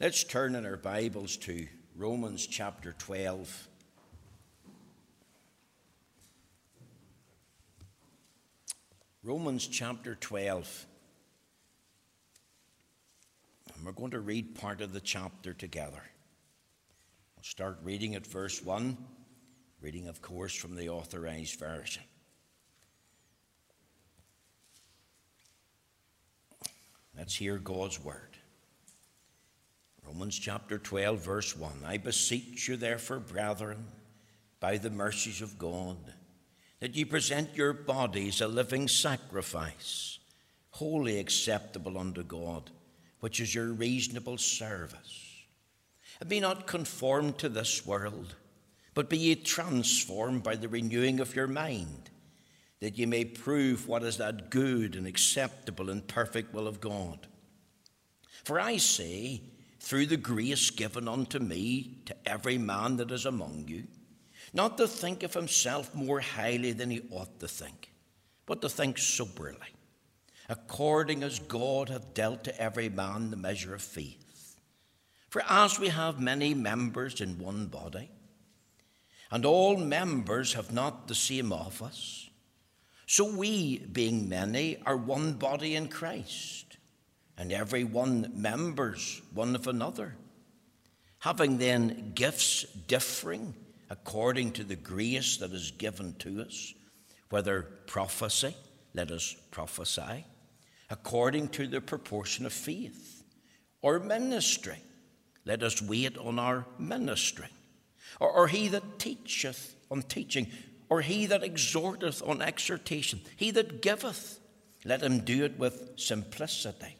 Let's turn in our Bibles to Romans chapter 12. Romans chapter 12. And we're going to read part of the chapter together. We'll start reading at verse 1, reading, of course, from the authorized version. Let's hear God's word. Romans chapter 12, verse 1. I beseech you, therefore, brethren, by the mercies of God, that ye present your bodies a living sacrifice, wholly acceptable unto God, which is your reasonable service. And be not conformed to this world, but be ye transformed by the renewing of your mind, that ye may prove what is that good and acceptable and perfect will of God. For I say, through the grace given unto me to every man that is among you, not to think of himself more highly than he ought to think, but to think soberly, according as God hath dealt to every man the measure of faith. For as we have many members in one body, and all members have not the same office, so we, being many, are one body in Christ and every one members one of another. Having then gifts differing according to the grace that is given to us, whether prophecy, let us prophesy, according to the proportion of faith, or ministry, let us wait on our ministry, or, or he that teacheth on teaching, or he that exhorteth on exhortation, he that giveth, let him do it with simplicity.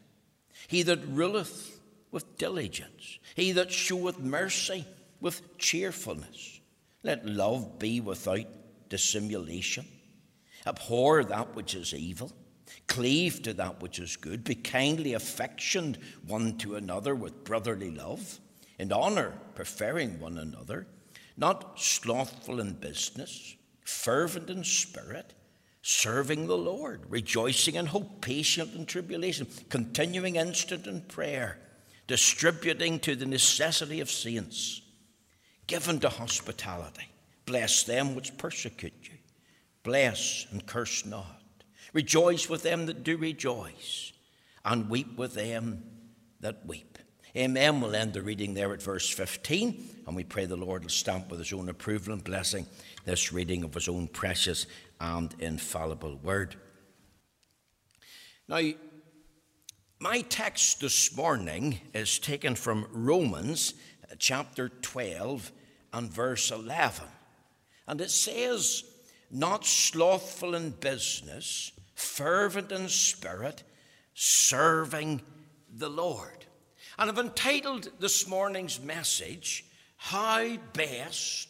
He that ruleth with diligence, he that showeth mercy with cheerfulness. Let love be without dissimulation. Abhor that which is evil. Cleave to that which is good. Be kindly affectioned one to another with brotherly love, in honour, preferring one another, not slothful in business, fervent in spirit serving the Lord, rejoicing in hope, patient in tribulation, continuing instant in prayer, distributing to the necessity of saints, given to hospitality. Bless them which persecute you. Bless and curse not. Rejoice with them that do rejoice, and weep with them that weep. Amen. We'll end the reading there at verse 15, and we pray the Lord will stamp with his own approval and blessing this reading of his own precious and infallible word. Now, my text this morning is taken from Romans chapter 12 and verse 11. And it says, Not slothful in business, fervent in spirit, serving the Lord. And I've entitled this morning's message, How Best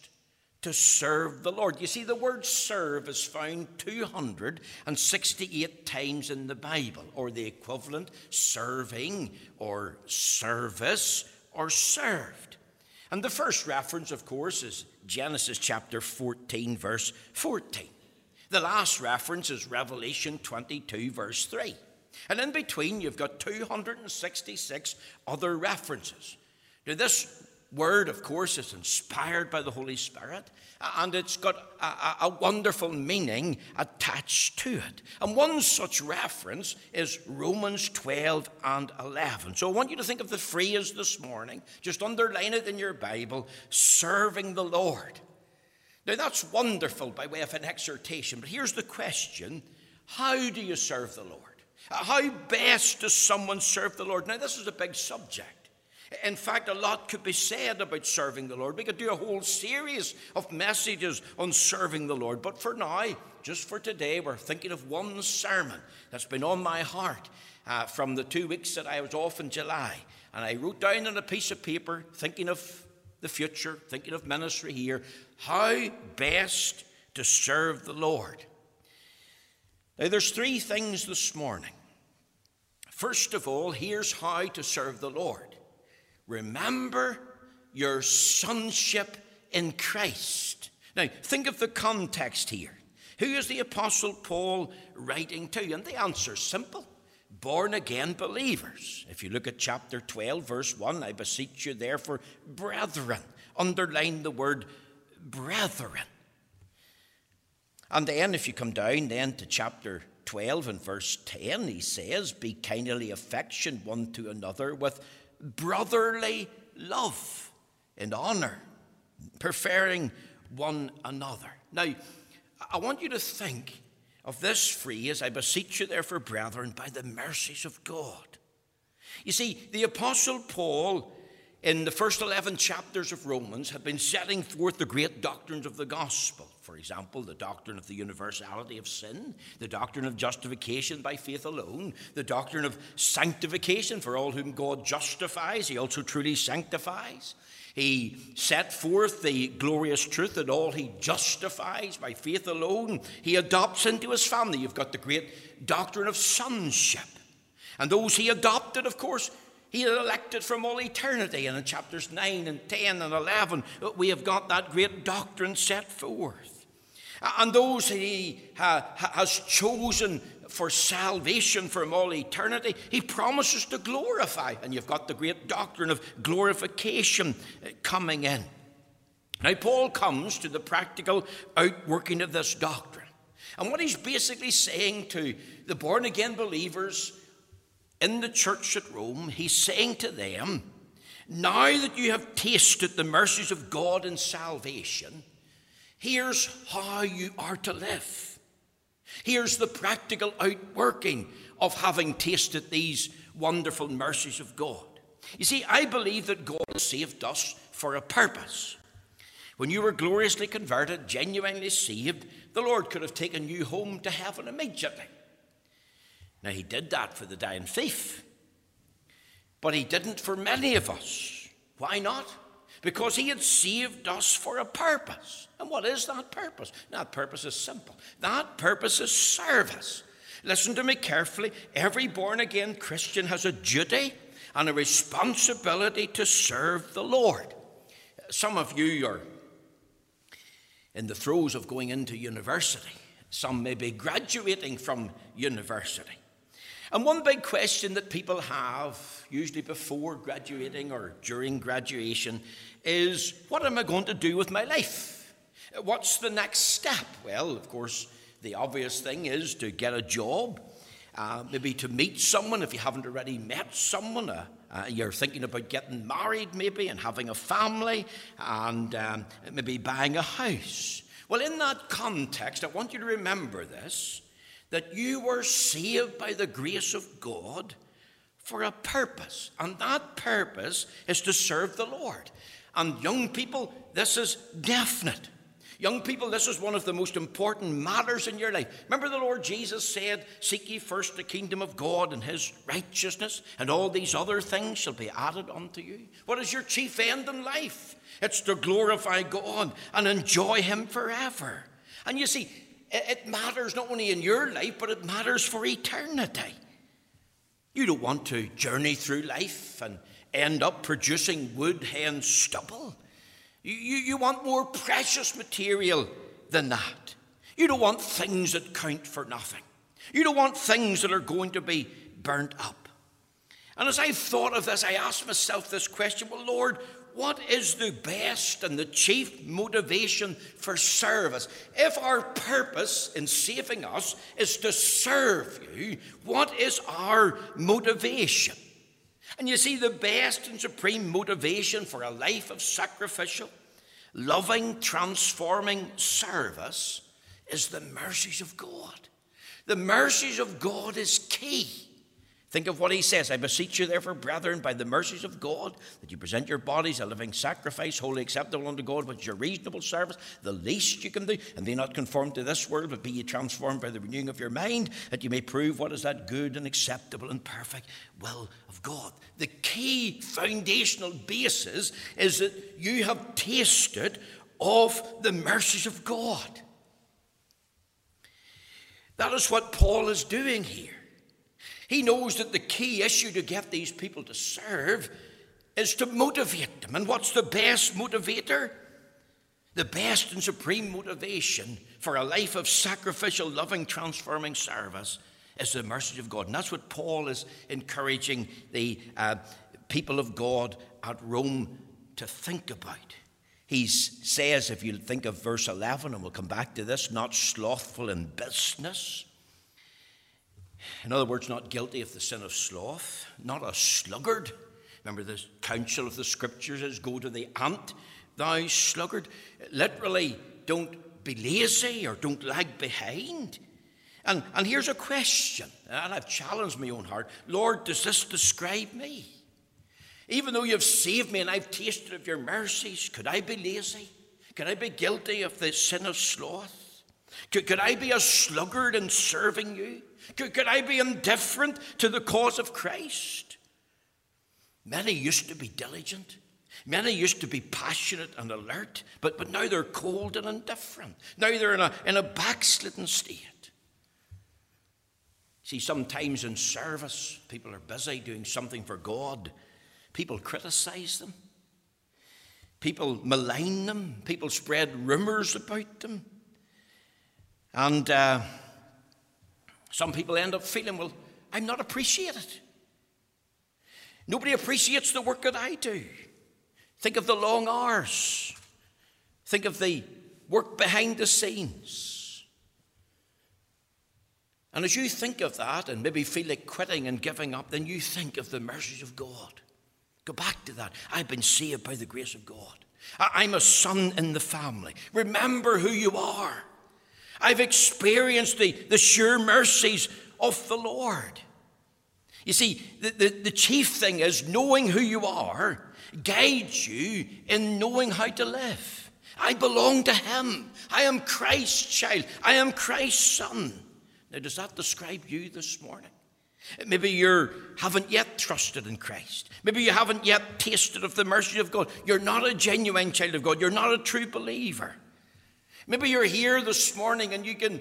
to serve the Lord. You see, the word serve is found 268 times in the Bible, or the equivalent serving, or service, or served. And the first reference, of course, is Genesis chapter 14, verse 14. The last reference is Revelation 22, verse 3. And in between, you've got 266 other references. Now, this word, of course, is inspired by the Holy Spirit and it's got a, a, wonderful meaning attached to it. And one such reference is Romans 12 and 11. So I want you to think of the phrase this morning, just underline it in your Bible serving the Lord. Now that's wonderful by way of an exhortation, but here's the question How do you serve the Lord? How best does someone serve the Lord? Now, this is a big subject. In fact, a lot could be said about serving the Lord. We could do a whole series of messages on serving the Lord. But for now, just for today, we're thinking of one sermon that's been on my heart uh, from the two weeks that I was off in July. And I wrote down on a piece of paper, thinking of the future, thinking of ministry here, how best to serve the Lord. Now, there's three things this morning. First of all, here's how to serve the Lord. Remember your sonship in Christ. Now, think of the context here. Who is the Apostle Paul writing to? And the answer is simple born again believers. If you look at chapter 12, verse 1, I beseech you, therefore, brethren, underline the word brethren. And then, if you come down then to chapter 12 and verse 10, he says, Be kindly affectioned one to another with brotherly love and honor, preferring one another. Now, I want you to think of this phrase, I beseech you, therefore, brethren, by the mercies of God. You see, the Apostle Paul, in the first 11 chapters of Romans, had been setting forth the great doctrines of the gospel. For example, the doctrine of the universality of sin, the doctrine of justification by faith alone, the doctrine of sanctification for all whom God justifies, he also truly sanctifies. He set forth the glorious truth that all he justifies by faith alone, he adopts into his family. You've got the great doctrine of sonship. And those he adopted, of course, he had elected from all eternity. And in chapters 9 and 10 and 11, we have got that great doctrine set forth. And those he has chosen for salvation from all eternity, he promises to glorify. And you've got the great doctrine of glorification uh, coming in. Now, Paul comes to the practical outworking of this doctrine. And what he's basically saying to the born again believers in the church at Rome, he's saying to them, now that you have tasted the mercies of God and salvation, here's how you are to live. Here's the practical outworking of having tasted these wonderful mercies of God. You see, I believe that God saved us for a purpose. When you were gloriously converted, genuinely saved, the Lord could have taken you home to heaven immediately. Now, He did that for the dying thief, but He didn't for many of us. Why not? because he had saved us for a purpose. And what is that purpose? That purpose is simple. That purpose is service. Listen to me carefully. Every born again Christian has a duty and a responsibility to serve the Lord. Some of you are in the throes of going into university. Some may be graduating from university. And one big question that people have, usually before graduating or during graduation, is what am I going to do with my life? What's the next step? Well, of course, the obvious thing is to get a job, uh, maybe to meet someone if you haven't already met someone. Uh, uh, you're thinking about getting married, maybe, and having a family, and um, maybe buying a house. Well, in that context, I want you to remember this that you were saved by the grace of God for a purpose, and that purpose is to serve the Lord. And young people, this is definite. Young people, this is one of the most important matters in your life. Remember, the Lord Jesus said, Seek ye first the kingdom of God and his righteousness, and all these other things shall be added unto you. What is your chief end in life? It's to glorify God and enjoy him forever. And you see, it matters not only in your life, but it matters for eternity. You don't want to journey through life and end up producing wood, hay, and stubble. You, you, you want more precious material than that. You don't want things that count for nothing. You don't want things that are going to be burnt up. And as I thought of this, I asked myself this question Well, Lord, what is the best and the chief motivation for service? If our purpose in saving us is to serve you, what is our motivation? And you see, the best and supreme motivation for a life of sacrificial, loving, transforming service is the mercies of God. The mercies of God is key. Think of what he says. I beseech you, therefore, brethren, by the mercies of God, that you present your bodies a living sacrifice, wholly acceptable unto God, which is your reasonable service, the least you can do, and be not conformed to this world, but be ye transformed by the renewing of your mind, that you may prove what is that good and acceptable and perfect will of God. The key foundational basis is that you have tasted of the mercies of God. That is what Paul is doing here. He knows that the key issue to get these people to serve is to motivate them. And what's the best motivator? The best and supreme motivation for a life of sacrificial, loving, transforming service is the mercy of God. And that's what Paul is encouraging the uh, people of God at Rome to think about. He says, if you think of verse 11, and we'll come back to this, not slothful in business. In other words, not guilty of the sin of sloth, not a sluggard. Remember, the counsel of the scriptures is go to the ant, thou sluggard. Literally, don't be lazy or don't lag behind. And, and here's a question, and I've challenged my own heart Lord, does this describe me? Even though you've saved me and I've tasted of your mercies, could I be lazy? Could I be guilty of the sin of sloth? Could, could I be a sluggard in serving you? Could, could I be indifferent to the cause of Christ? Many used to be diligent. Many used to be passionate and alert, but, but now they're cold and indifferent. Now they're in a, in a backslidden state. See, sometimes in service, people are busy doing something for God, People criticize them. People malign them. People spread rumors about them. And uh, some people end up feeling, well, I'm not appreciated. Nobody appreciates the work that I do. Think of the long hours. Think of the work behind the scenes. And as you think of that and maybe feel like quitting and giving up, then you think of the mercies of God. Go back to that. I've been saved by the grace of God. I'm a son in the family. Remember who you are. I've experienced the, the sure mercies of the Lord. You see, the, the, the, chief thing is knowing who you are guides you in knowing how to live. I belong to Him. I am Christ's child. I am Christ's son. Now, does that describe you this morning? Maybe you haven't yet trusted in Christ. Maybe you haven't yet tasted of the mercy of God. You're not a genuine child of God. You're not a true believer. Maybe you're here this morning and you can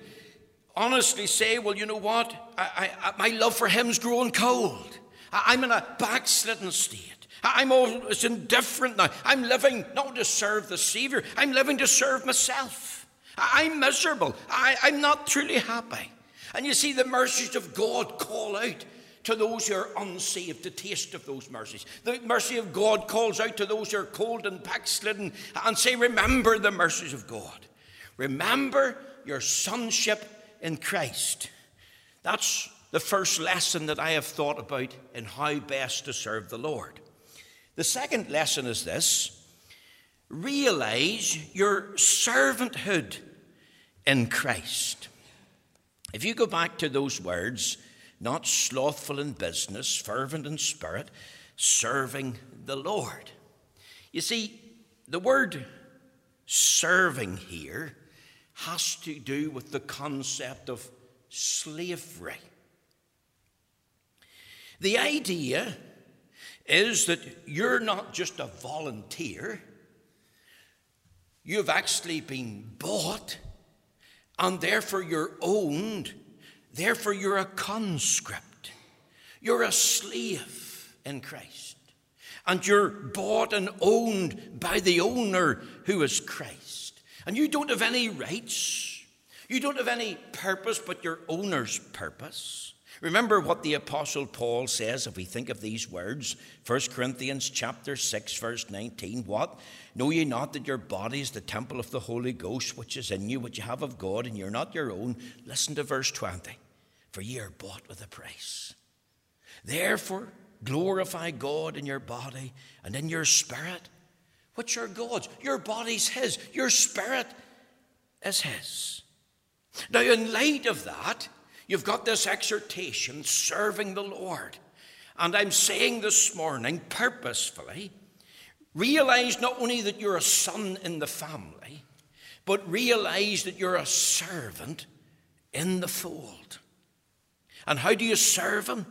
honestly say, well, you know what? I, I, my love for Him's growing cold. I, I'm in a backslidden state. I'm always indifferent now. I'm living not to serve the Savior, I'm living to serve myself. I'm miserable. I, I'm not truly happy. And you see, the mercies of God call out to those who are unsaved to taste of those mercies. The mercy of God calls out to those who are cold and backslidden and say, Remember the mercies of God. Remember your sonship in Christ. That's the first lesson that I have thought about in how best to serve the Lord. The second lesson is this realize your servanthood in Christ. If you go back to those words, not slothful in business, fervent in spirit, serving the Lord. You see, the word serving here has to do with the concept of slavery. The idea is that you're not just a volunteer, you've actually been bought and therefore you're owned. Therefore, you're a conscript. You're a slave in Christ. And you're bought and owned by the owner who is Christ. And you don't have any rights. You don't have any purpose but your owner's purpose. Remember what the apostle Paul says if we think of these words, 1 Corinthians chapter 6 verse 19, what? Know ye not that your body is the temple of the Holy Ghost which is in you, which you have of God, and you're not your own? Listen to verse 20. For ye are bought with a price. Therefore, glorify God in your body and in your spirit, which are God's. Your body's His, your spirit is His. Now, in light of that, You've got this exhortation, serving the Lord. And I'm saying this morning, purposefully, realize not only that you're a son in the family, but realize that you're a servant in the fold. And how do you serve him?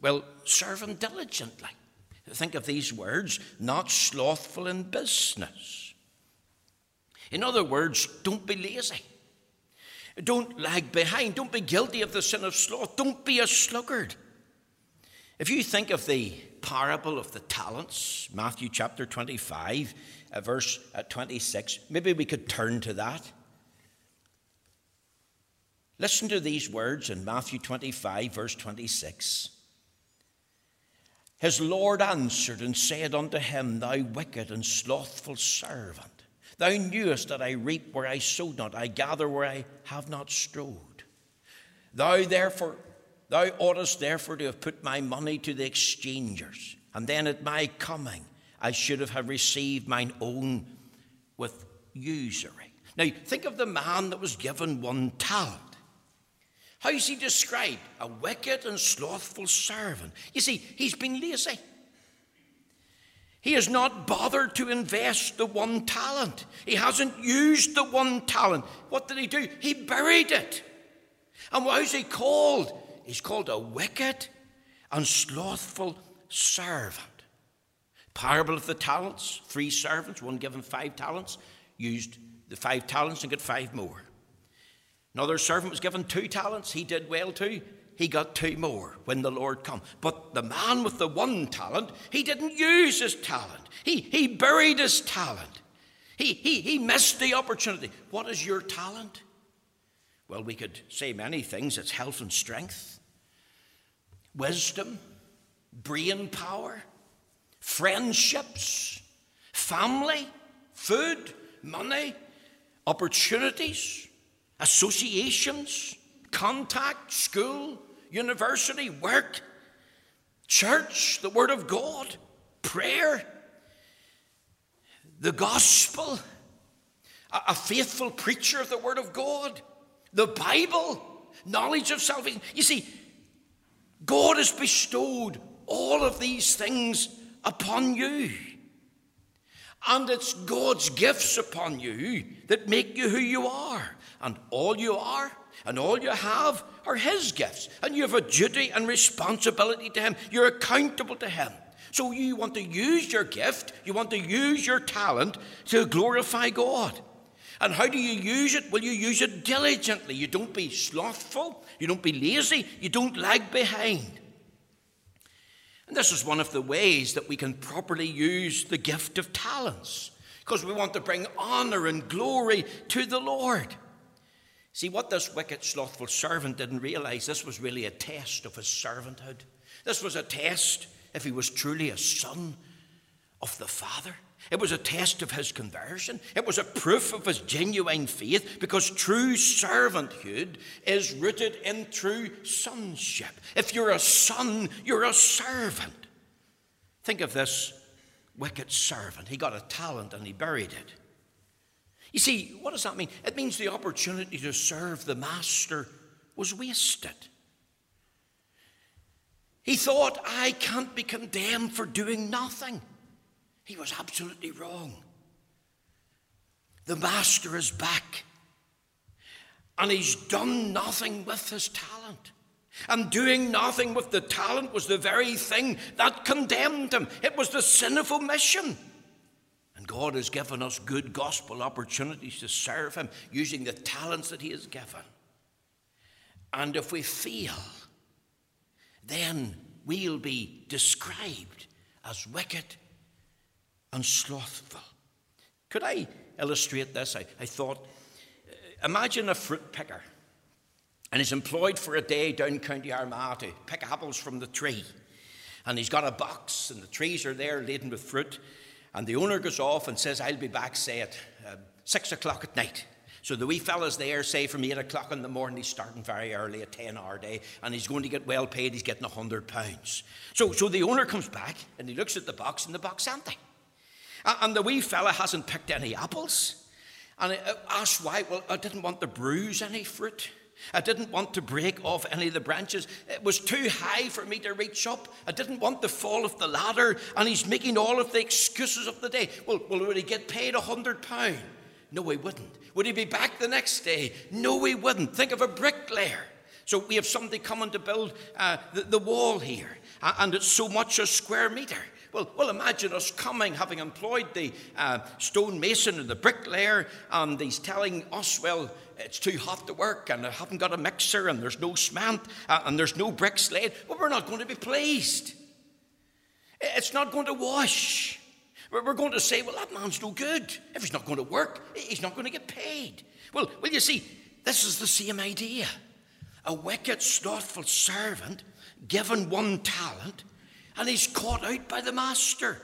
Well, serve him diligently. Think of these words not slothful in business. In other words, don't be lazy. Don't lag behind. Don't be guilty of the sin of sloth. Don't be a sluggard. If you think of the parable of the talents, Matthew chapter 25, uh, verse uh, 26, maybe we could turn to that. Listen to these words in Matthew 25, verse 26. His Lord answered and said unto him, Thou wicked and slothful servant, thou knewest that I reap where I sowed not, I gather where I have not strowed. Thou therefore, thou oughtest therefore to have put my money to the exchangers, and then at my coming I should have received mine own with usury. Now think of the man that was given one talent. How is he described? A wicked and slothful servant. You see, he's been lazy. He has not bothered to invest the one talent. He hasn't used the one talent. What did he do? He buried it. And why is he called? He's called a wicked and slothful servant. Parable of the talents three servants, one given five talents, used the five talents and got five more. Another servant was given two talents. He did well too. He got two more when the Lord come. But the man with the one talent, he didn't use his talent. He, he buried his talent. He, he, he missed the opportunity. What is your talent? Well, we could say many things. It's health and strength, wisdom, brain power, friendships, family, food, money, opportunities associations, contact, school, university, work, church, the Word of God, prayer, the gospel, a, faithful preacher of the Word of God, the Bible, knowledge of salvation. You see, God has bestowed all of these things upon you. And it's God's gifts upon you that make you who you are. And all you are and all you have are His gifts. And you have a duty and responsibility to Him. You're accountable to Him. So you want to use your gift, you want to use your talent to glorify God. And how do you use it? Well, you use it diligently. You don't be slothful, you don't be lazy, you don't lag behind. And this is one of the ways that we can properly use the gift of talents, because we want to bring honor and glory to the Lord. See, what this wicked, slothful servant didn't realize, this was really a test of his servanthood. This was a test if he was truly a son of the Father. It was a test of his conversion. It was a proof of his genuine faith because true servanthood is rooted in true sonship. If you're a son, you're a servant. Think of this wicked servant. He got a talent and he buried it. You see, what does that mean? It means the opportunity to serve the master was wasted. He thought, I can't be condemned for doing nothing. He was absolutely wrong. The master is back, and he's done nothing with his talent. And doing nothing with the talent was the very thing that condemned him. It was the sin of omission. And God has given us good gospel opportunities to serve Him using the talents that He has given. And if we fail, then we'll be described as wicked and slothful. Could I illustrate this? I, I thought, uh, imagine a fruit picker, and he's employed for a day down County Armagh to pick apples from the tree. And he's got a box, and the trees are there laden with fruit. And the owner goes off and says, I'll be back, say, at um, six o'clock at night. So the wee fella's there, say, from eight o'clock in the morning. He's starting very early, a 10 hour day, and he's going to get well paid. He's getting a hundred pounds. So, so the owner comes back and he looks at the box, and the box empty. And the wee fella hasn't picked any apples. And I asked why. Well, I didn't want to bruise any fruit. I didn't want to break off any of the branches. It was too high for me to reach up. I didn't want to fall off the ladder. And he's making all of the excuses of the day. Well, well would he get paid a hundred pound? No, he wouldn't. Would he be back the next day? No, he wouldn't. Think of a bricklayer. So we have somebody coming to build uh, the, the wall here, and it's so much a square meter. Well, well, imagine us coming, having employed the uh, stonemason and the bricklayer, and he's telling us, well, it's too hot to work, and I haven't got a mixer, and there's no cement, uh, and there's no bricks laid. Well, we're not going to be pleased. It's not going to wash. We're going to say, well, that man's no good. If he's not going to work, he's not going to get paid. Well, well, you see, this is the same idea. a wicked, slothful servant given one talent, and he's caught out by the master.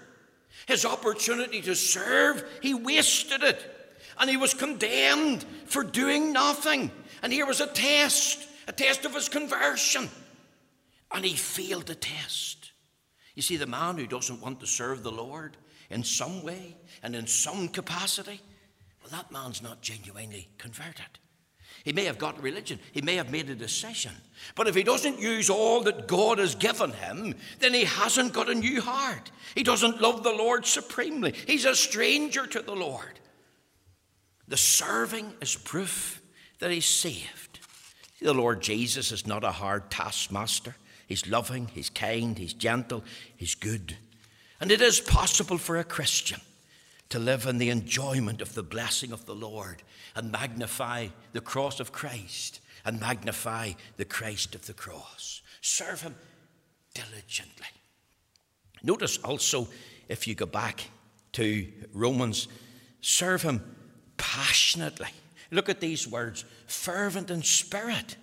His opportunity to serve, he wasted it. And he was condemned for doing nothing. And here was a test, a test of his conversion. And he failed the test. You see, the man who doesn't want to serve the Lord in some way and in some capacity, well, that man's not genuinely converted. He may have got religion, he may have made a decision. But if he doesn't use all that God has given him, then he hasn't got a new heart. He doesn't love the Lord supremely. He's a stranger to the Lord. The serving is proof that he's saved. The Lord Jesus is not a hard taskmaster. He's loving, he's kind, he's gentle, he's good. And it is possible for a Christian to live in the enjoyment of the blessing of the Lord and magnify the cross of Christ and magnify the Christ of the cross. Serve Him diligently. Notice also, if you go back to Romans, serve Him passionately. Look at these words fervent in spirit.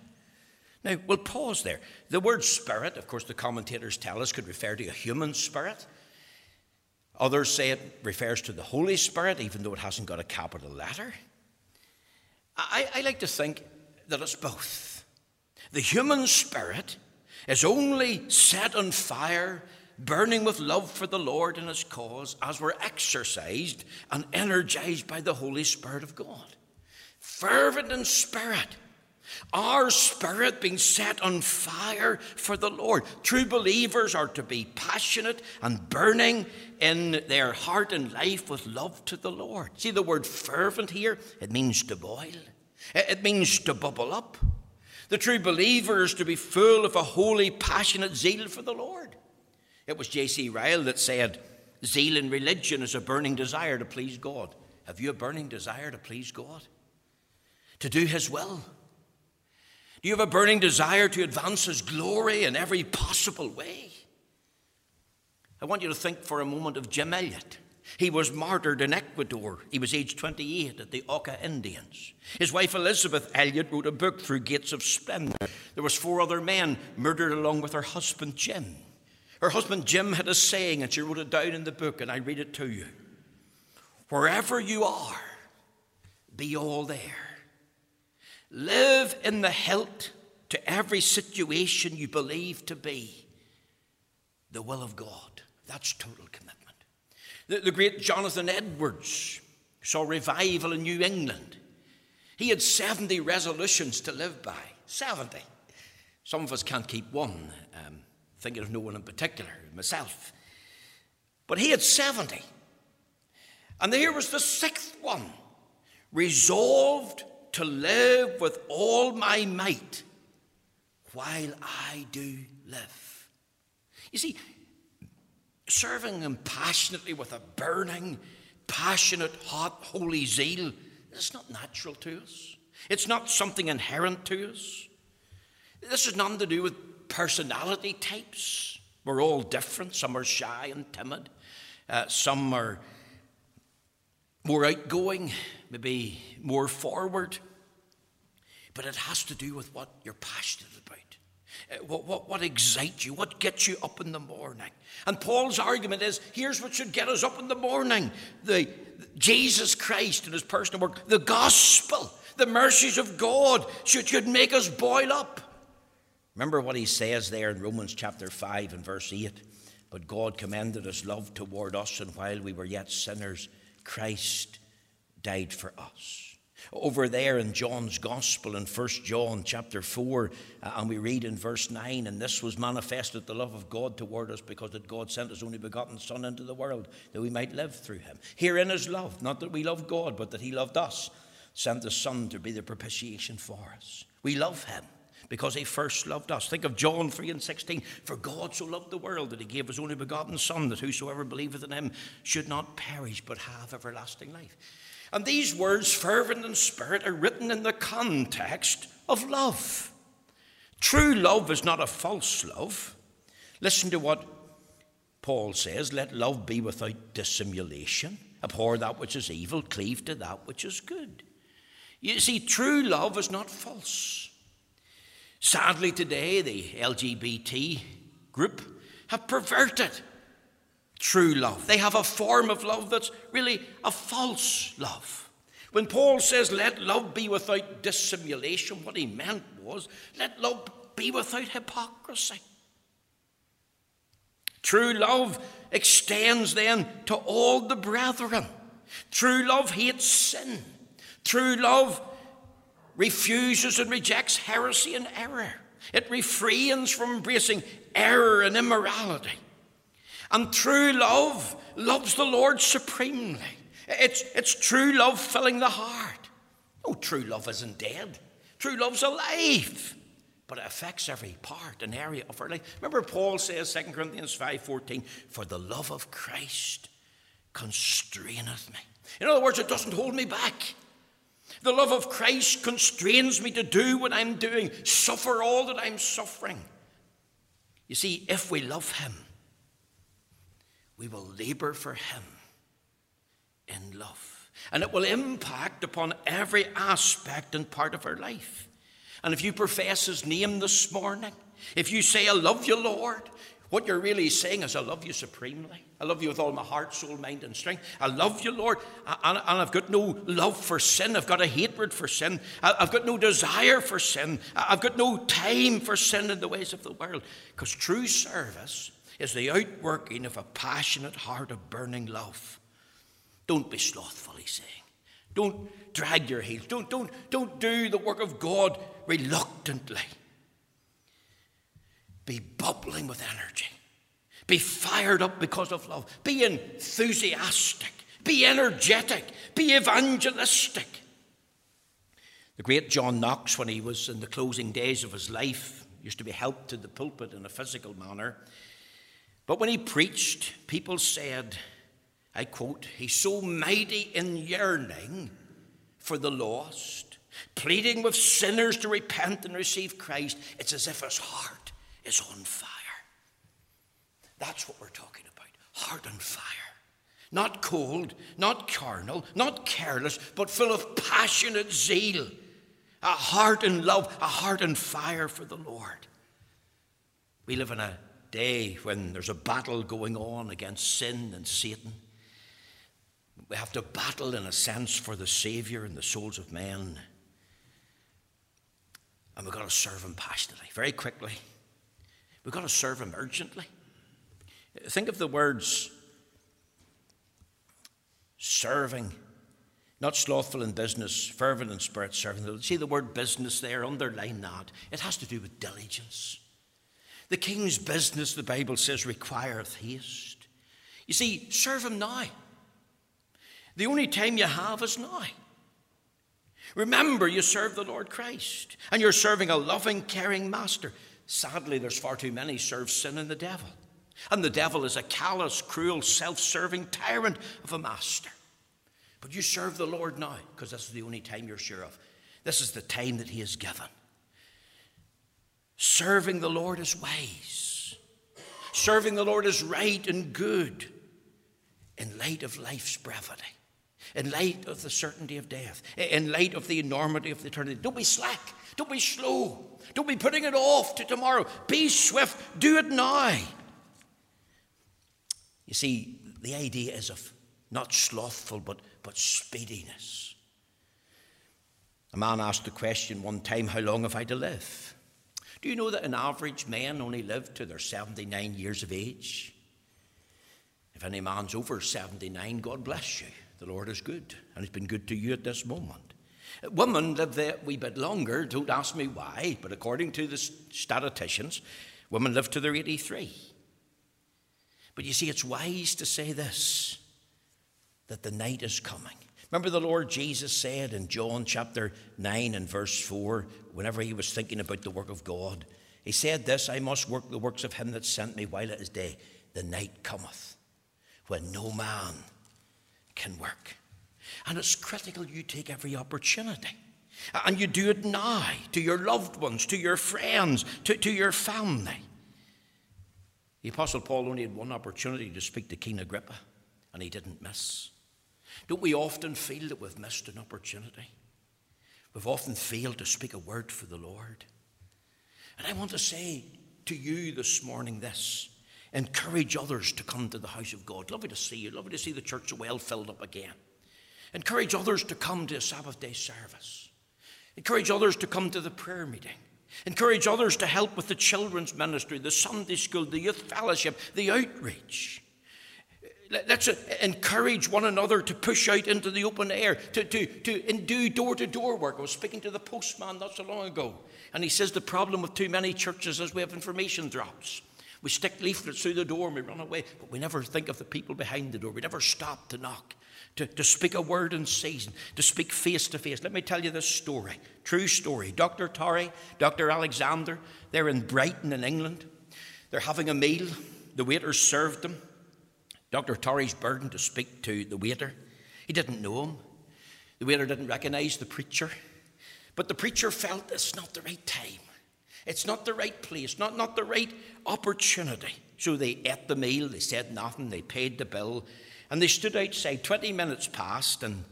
Now, we'll pause there. The word spirit, of course, the commentators tell us, could refer to a human spirit. Others say it refers to the Holy Spirit, even though it hasn't got a capital letter. I, I like to think that it's both. The human spirit is only set on fire, burning with love for the Lord and his cause, as we're exercised and energized by the Holy Spirit of God. Fervent in spirit our spirit being set on fire for the Lord. True believers are to be passionate and burning in their heart and life with love to the Lord. See the word fervent here? It means to boil, it means to bubble up. The true believer is to be full of a holy, passionate zeal for the Lord. It was J.C. Ryle that said, Zeal in religion is a burning desire to please God. Have you a burning desire to please God? To do His will? Do you have a burning desire to advance His glory in every possible way? I want you to think for a moment of Jim Elliot. He was martyred in Ecuador. He was aged 28 at the Auca Indians. His wife Elisabeth Elliot wrote a book, Through Gates of Splendor. There was four other men murdered along with her husband Jim. Her husband Jim had a saying, and she wrote it down in the book, and I read it to you. Wherever you are, be all there. Live in the hilt to every situation you believe to be the will of God. That's total commitment. The, the great Jonathan Edwards saw revival in New England. He had 70 resolutions to live by. 70. Some of us can't keep one. Um, thinking of no one in particular, myself. But he had 70. And here was the sixth one resolved to live with all my might while I do live. You see, serving Him passionately with a burning, passionate, hot, holy zeal is not natural to us. It's not something inherent to us. This has nothing to do with personality types. We're all different. Some are shy and timid, uh, some are more outgoing, maybe more forward. But it has to do with what you're passionate Uh, what, what, what excites you? What gets you up in the morning? And Paul's argument is here's what should get us up in the morning the, Jesus Christ and his personal work, the gospel, the mercies of God should, should make us boil up. Remember what he says there in Romans chapter 5 and verse 8. But God commended his love toward us, and while we were yet sinners, Christ died for us. Over there in John's Gospel in 1 John chapter 4, uh, and we read in verse 9, and this was manifested the love of God toward us because that God sent his only begotten Son into the world that we might live through him. Herein is love, not that we love God, but that he loved us, sent the Son to be the propitiation for us. We love him because he first loved us. Think of John 3 and 16. For God so loved the world that he gave his only begotten Son, that whosoever believeth in him should not perish but have everlasting life. And these words, fervent in spirit, are written in the context of love. True love is not a false love. Listen to what Paul says let love be without dissimulation. Abhor that which is evil, cleave to that which is good. You see, true love is not false. Sadly, today, the LGBT group have perverted true love. They have a form of love that's really a false love. When Paul says, let love be without dissimulation, what he meant was, let love be without hypocrisy. True love extends then to all the brethren. True love hates sin. True love refuses and rejects heresy and error. It refrains from embracing error and immorality. And true love loves the Lord supremely. It's, it's true love filling the heart. Oh, true love isn't dead. True love's alive. But it affects every part and area of our life. Remember Paul says, 2 Corinthians 5.14, For the love of Christ constraineth me. In other words, it doesn't hold me back. The love of Christ constrains me to do what I'm doing, suffer all that I'm suffering. You see, if we love Him, we will labor for Him in love. And it will impact upon every aspect and part of our life. And if you profess His name this morning, if you say, I love you, Lord, what you're really saying is, I love you supremely. I love you with all my heart, soul, mind, and strength. I love you, Lord. And, I've got no love for sin. I've got a hatred for sin. I've got no desire for sin. I've got no time for sin in the ways of the world. Because true service is the outworking of a passionate heart of burning love. Don't be slothful, he's saying. Don't drag your heels. Don't, don't, don't do the work of God reluctantly. Be bubbling with energy. Be fired up because of love. Be enthusiastic. Be energetic. Be evangelistic. The great John Knox, when he was in the closing days of his life, used to be helped to the pulpit in a physical manner. But when he preached, people said, I quote, He's so mighty in yearning for the lost, pleading with sinners to repent and receive Christ, it's as if his heart is on fire. That's what we're talking about heart on fire. Not cold, not carnal, not careless, but full of passionate zeal. A heart in love, a heart in fire for the Lord. We live in a day when there's a battle going on against sin and Satan. We have to battle, in a sense, for the Savior and the souls of men. And we've got to serve Him passionately, very quickly. We've got to serve Him urgently. Think of the words serving, not slothful in business, fervent in spirit, serving. See the word business there, underline that. It has to do with diligence. The king's business, the Bible says, requireth haste. You see, serve him now. The only time you have is now. Remember, you serve the Lord Christ, and you're serving a loving, caring master. Sadly, there's far too many serve sin and the devil. And the devil is a callous, cruel, self serving tyrant of a master. But you serve the Lord now, because this is the only time you're sure of. This is the time that He has given. Serving the Lord is wise. Serving the Lord is right and good in light of life's brevity, in light of the certainty of death, in light of the enormity of the eternity. Don't be slack. Don't be slow. Don't be putting it off to tomorrow. Be swift. Do it now. You see, the idea is of not slothful, but, but speediness. A man asked the question one time, How long have I to live? Do you know that an average man only lived to their 79 years of age? If any man's over 79, God bless you. The Lord is good, and He's been good to you at this moment. Women live a wee bit longer. Don't ask me why, but according to the statisticians, women live to their 83. But you see, it's wise to say this that the night is coming. Remember, the Lord Jesus said in John chapter 9 and verse 4, whenever he was thinking about the work of God, he said this I must work the works of him that sent me while it is day. The night cometh when no man can work. And it's critical you take every opportunity. And you do it now to your loved ones, to your friends, to, to your family. The Apostle Paul only had one opportunity to speak to King Agrippa, and he didn't miss. Don't we often feel that we've missed an opportunity? We've often failed to speak a word for the Lord. And I want to say to you this morning this encourage others to come to the house of God. Lovely to see you. Lovely to see the church well filled up again. Encourage others to come to a Sabbath day service. Encourage others to come to the prayer meeting. Encourage others to help with the children's ministry, the Sunday school, the youth fellowship, the outreach. Let's encourage one another to push out into the open air, to, to, to do door to door work. I was speaking to the postman not so long ago, and he says the problem with too many churches is we have information drops. We stick leaflets through the door and we run away, but we never think of the people behind the door. We never stop to knock, to, to speak a word in season, to speak face to face. Let me tell you this story, true story. Dr. Torrey, Dr. Alexander, they're in Brighton in England. They're having a meal. The waiter served them. Dr. Torrey's burdened to speak to the waiter. He didn't know him. The waiter didn't recognize the preacher. But the preacher felt it's not the right time. It's not the right place, not, not the right opportunity. So they ate the meal, they said nothing, they paid the bill, and they stood outside. 20 minutes passed, and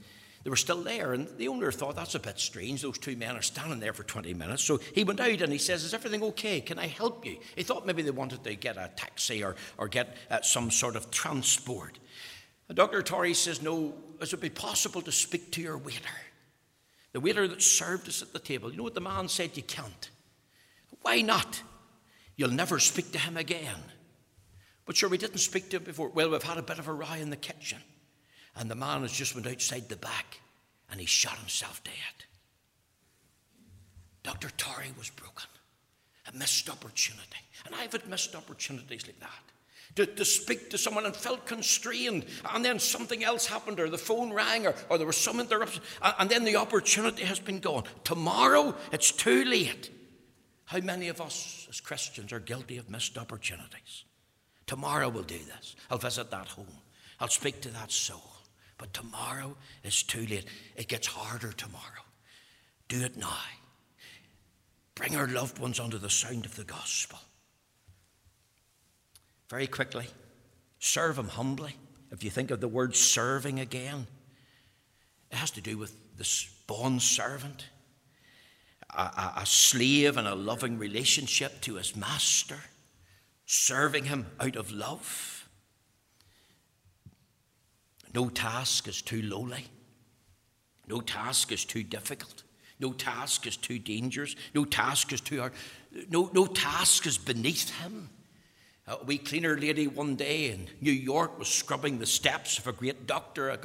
they were still there. And the owner thought, that's a bit strange. Those two men are standing there for 20 minutes. So he went out and he says, Is everything okay? Can I help you? He thought maybe they wanted to get a taxi or, or get uh, some sort of transport. And Dr. Torrey says, No, is it be possible to speak to your waiter? The waiter that served us at the table. You know what the man said? You can't. Why not? You'll never speak to him again. But sure, we didn't speak to him before. Well, we've had a bit of a row in the kitchen. And the man has just went outside the back and he shot himself dead. Dr. Torrey was broken. A missed opportunity. And I've had missed opportunities like that. To, to speak to someone and felt constrained, and then something else happened, or the phone rang, or, or there was some interruption, and, and then the opportunity has been gone. Tomorrow, it's too late. How many of us as Christians are guilty of missed opportunities? Tomorrow we'll do this. I'll visit that home. I'll speak to that soul. But tomorrow is too late. It gets harder tomorrow. Do it now. Bring our loved ones under the sound of the gospel. Very quickly, serve them humbly. If you think of the word serving again, it has to do with this bond servant, a, a, a slave in a loving relationship to his master, serving him out of love. No task is too lowly. No task is too difficult. No task is too dangerous. No task is too hard. No, no task is beneath him. A wee cleaner lady one day in New York was scrubbing the steps of a great doctor, a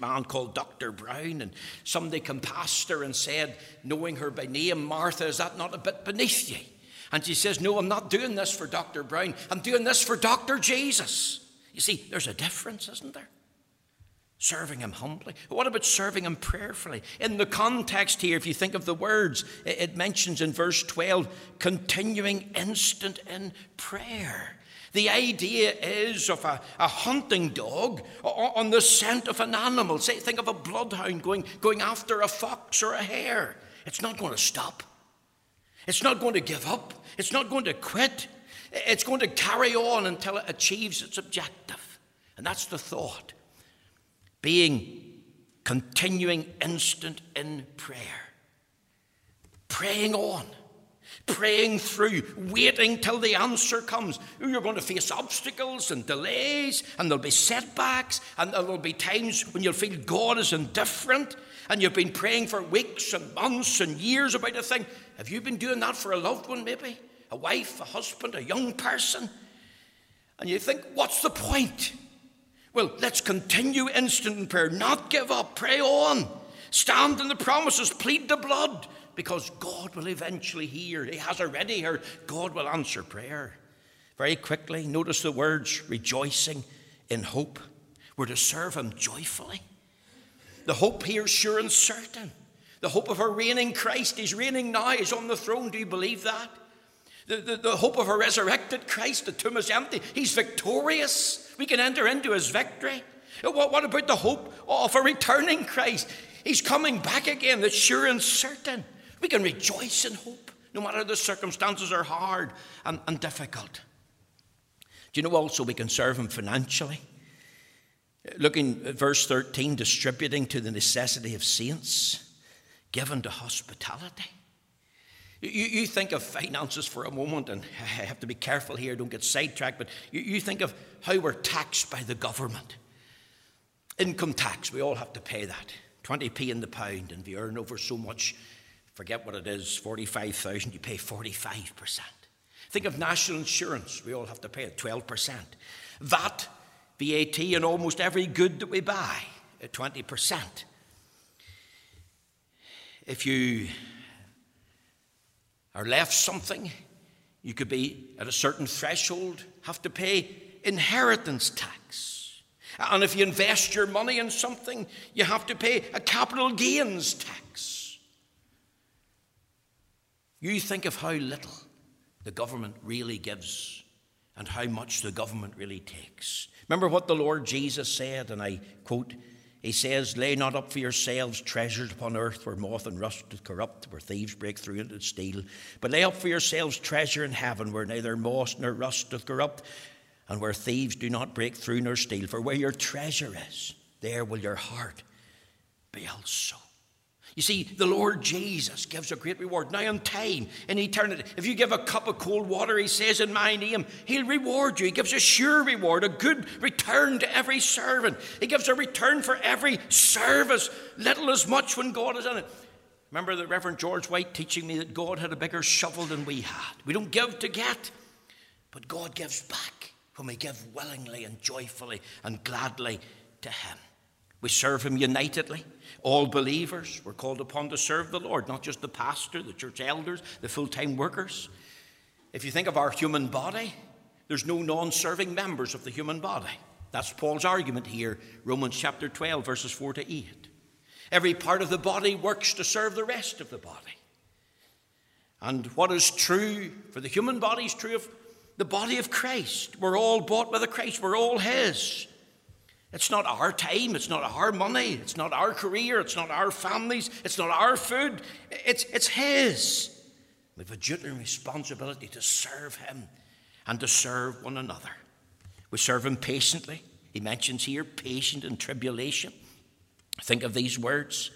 man called Dr. Brown, and somebody came past her and said, knowing her by name, Martha, is that not a bit beneath ye? And she says, No, I'm not doing this for Dr. Brown. I'm doing this for Dr. Jesus. You see, there's a difference, isn't there? Serving him humbly. What about serving him prayerfully? In the context here, if you think of the words, it mentions in verse 12, continuing instant in prayer. The idea is of a, a hunting dog on the scent of an animal. Say, think of a bloodhound going, going after a fox or a hare. It's not going to stop. It's not going to give up. It's not going to quit. It's going to carry on until it achieves its objective. And that's the thought being continuing instant in prayer, praying on, praying through, waiting till the answer comes. You're going to face obstacles and delays, and there'll be setbacks, and there'll be times when you'll feel God is indifferent, and you've been praying for weeks and months and years about a thing. Have you been doing that for a loved one, maybe? A wife, a husband, a young person? And you think, what's the point? Well, let's continue instant in prayer, not give up, pray on, stand in the promises, plead the blood, because God will eventually hear. He has already heard. God will answer prayer. Very quickly, notice the words rejoicing in hope. We're to serve Him joyfully. The hope here is sure and certain. The hope of our reigning Christ. He's reigning now, He's on the throne. Do you believe that? The, the, the hope of a resurrected Christ, the tomb is empty. He's victorious. We can enter into his victory. Oh, what, what about the hope of a returning Christ? He's coming back again. That's sure and certain. We can rejoice in hope, no matter the circumstances are hard and, and difficult. Do you know also we can serve him financially? Looking verse 13, distributing to the necessity of saints, given to hospitality. You, you think of finances for a moment, and I have to be careful here, don't get sidetracked, but you, you think of how we're taxed by the government. Income tax, we all have to pay that. 20p in the pound, and if you earn over so much, forget what it is, 45,000, you pay 45%. Think of national insurance, we all have to pay it, 12%. VAT, VAT, and almost every good that we buy, at 20%. If you are left something, you could be at a certain threshold, have to pay inheritance tax. And if you invest your money in something, you have to pay a capital gains tax. You think of how little the government really gives and how much the government really takes. Remember what the Lord Jesus said, and I quote, he says, Lay not up for yourselves treasures upon earth where moth and rust do corrupt, where thieves break through and steal. But lay up for yourselves treasure in heaven where neither moth nor rust doth corrupt, and where thieves do not break through nor steal. For where your treasure is, there will your heart be also. You see, the Lord Jesus gives a great reward. Now, in time, in eternity, if you give a cup of cold water, He says, in my name, He'll reward you. He gives a sure reward, a good return to every servant. He gives a return for every service, little as much when God is in it. Remember the Reverend George White teaching me that God had a bigger shovel than we had. We don't give to get, but God gives back when we give willingly and joyfully and gladly to Him. We serve Him unitedly. All believers were called upon to serve the Lord, not just the pastor, the church elders, the full time workers. If you think of our human body, there's no non serving members of the human body. That's Paul's argument here, Romans chapter 12, verses 4 to 8. Every part of the body works to serve the rest of the body. And what is true for the human body is true of the body of Christ. We're all bought by the Christ, we're all His. It's not our time, it's not our money, it's not our career, it's not our families, it's not our food, it's, it's His. We have a duty and responsibility to serve Him and to serve one another. We serve Him patiently. He mentions here patient in tribulation. Think of these words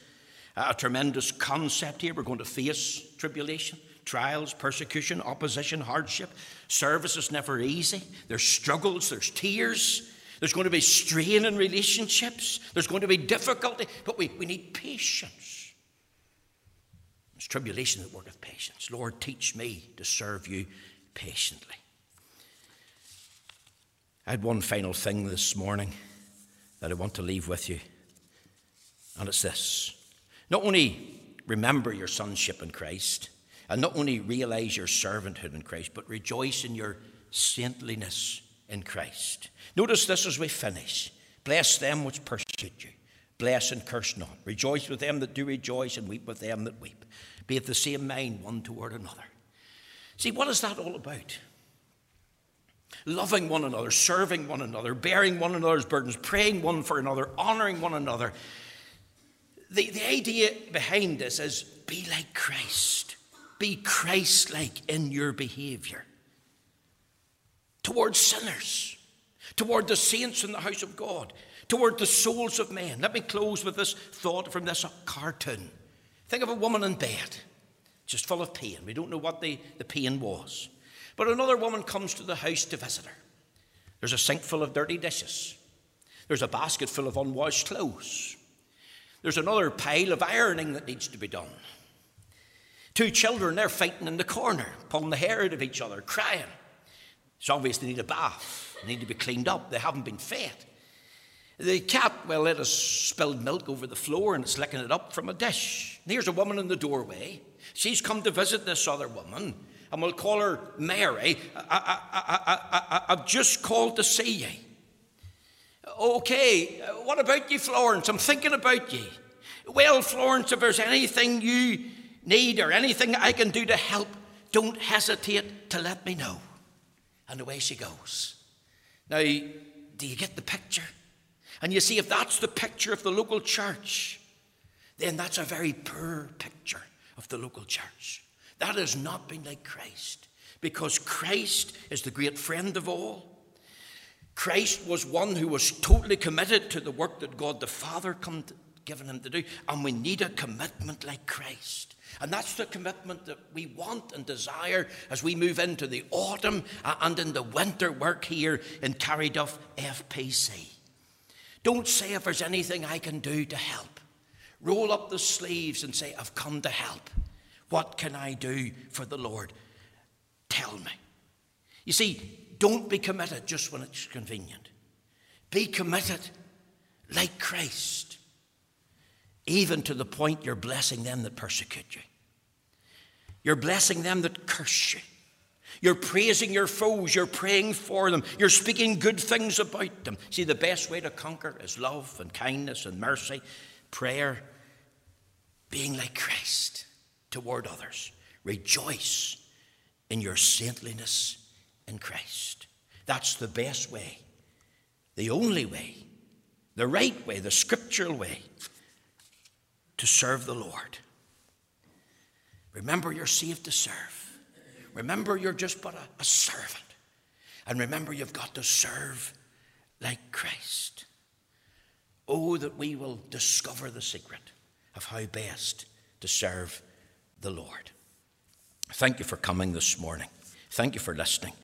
a tremendous concept here. We're going to face tribulation, trials, persecution, opposition, hardship. Service is never easy. There's struggles, there's tears. There's going to be strain in relationships. There's going to be difficulty, but we, we need patience. It's tribulation that worketh patience. Lord, teach me to serve you patiently. I had one final thing this morning that I want to leave with you, and it's this. Not only remember your sonship in Christ, and not only realize your servanthood in Christ, but rejoice in your saintliness in Christ. Notice this as we finish. Bless them which persecute you. Bless and curse not. Rejoice with them that do rejoice, and weep with them that weep. Be of the same mind one toward another. See, what is that all about? Loving one another, serving one another, bearing one another's burdens, praying one for another, honoring one another. The, the idea behind this is be like Christ. Be Christ like in your behavior towards sinners, toward the saints in the house of God, toward the souls of men. Let me close with this thought from this cartoon. Think of a woman in bed, just full of pain. We don't know what the, the pain was. But another woman comes to the house to visit her. There's a sink full of dirty dishes. There's a basket full of unwashed clothes. There's another pile of ironing that needs to be done. Two children, they're fighting in the corner, pulling the hair out of each other, crying. It's obvious they need a bath, they need to be cleaned up, they haven't been fed. The cat, well, it has spilled milk over the floor and it's licking it up from a dish. And here's a woman in the doorway. She's come to visit this other woman, and we'll call her Mary. I, have just called to see you. Okay, what about you, Florence? I'm thinking about you. Well, Florence, if there's anything you need or anything I can do to help, don't hesitate to let me know and away she goes. Now, do you get the picture? And you see, if that's the picture of the local church, then that's a very poor picture of the local church. That has not been like Christ, because Christ is the great friend of all. Christ was one who was totally committed to the work that God the Father come given him to do, and we need a commitment like Christ. And that's the commitment that we want and desire as we move into the autumn uh, and in the winter work here in Carryduff FPC. Don't say if there's anything I can do to help. Roll up the sleeves and say, I've come to help. What can I do for the Lord? Tell me. You see, don't be committed just when it's convenient. Be committed like Christ, even to the point you're blessing them that persecute you. You're blessing them that curse you. You're praising your foes. You're praying for them. You're speaking good things about them. See, the best way to conquer is love and kindness and mercy, prayer, being like Christ toward others. Rejoice in your saintliness in Christ. That's the best way, the only way, the right way, the scriptural way to serve the Lord. Remember, you're saved to serve. Remember, you're just but a, a servant. And remember, you've got to serve like Christ. Oh, that we will discover the secret of how best to serve the Lord. Thank you for coming this morning. Thank you for listening.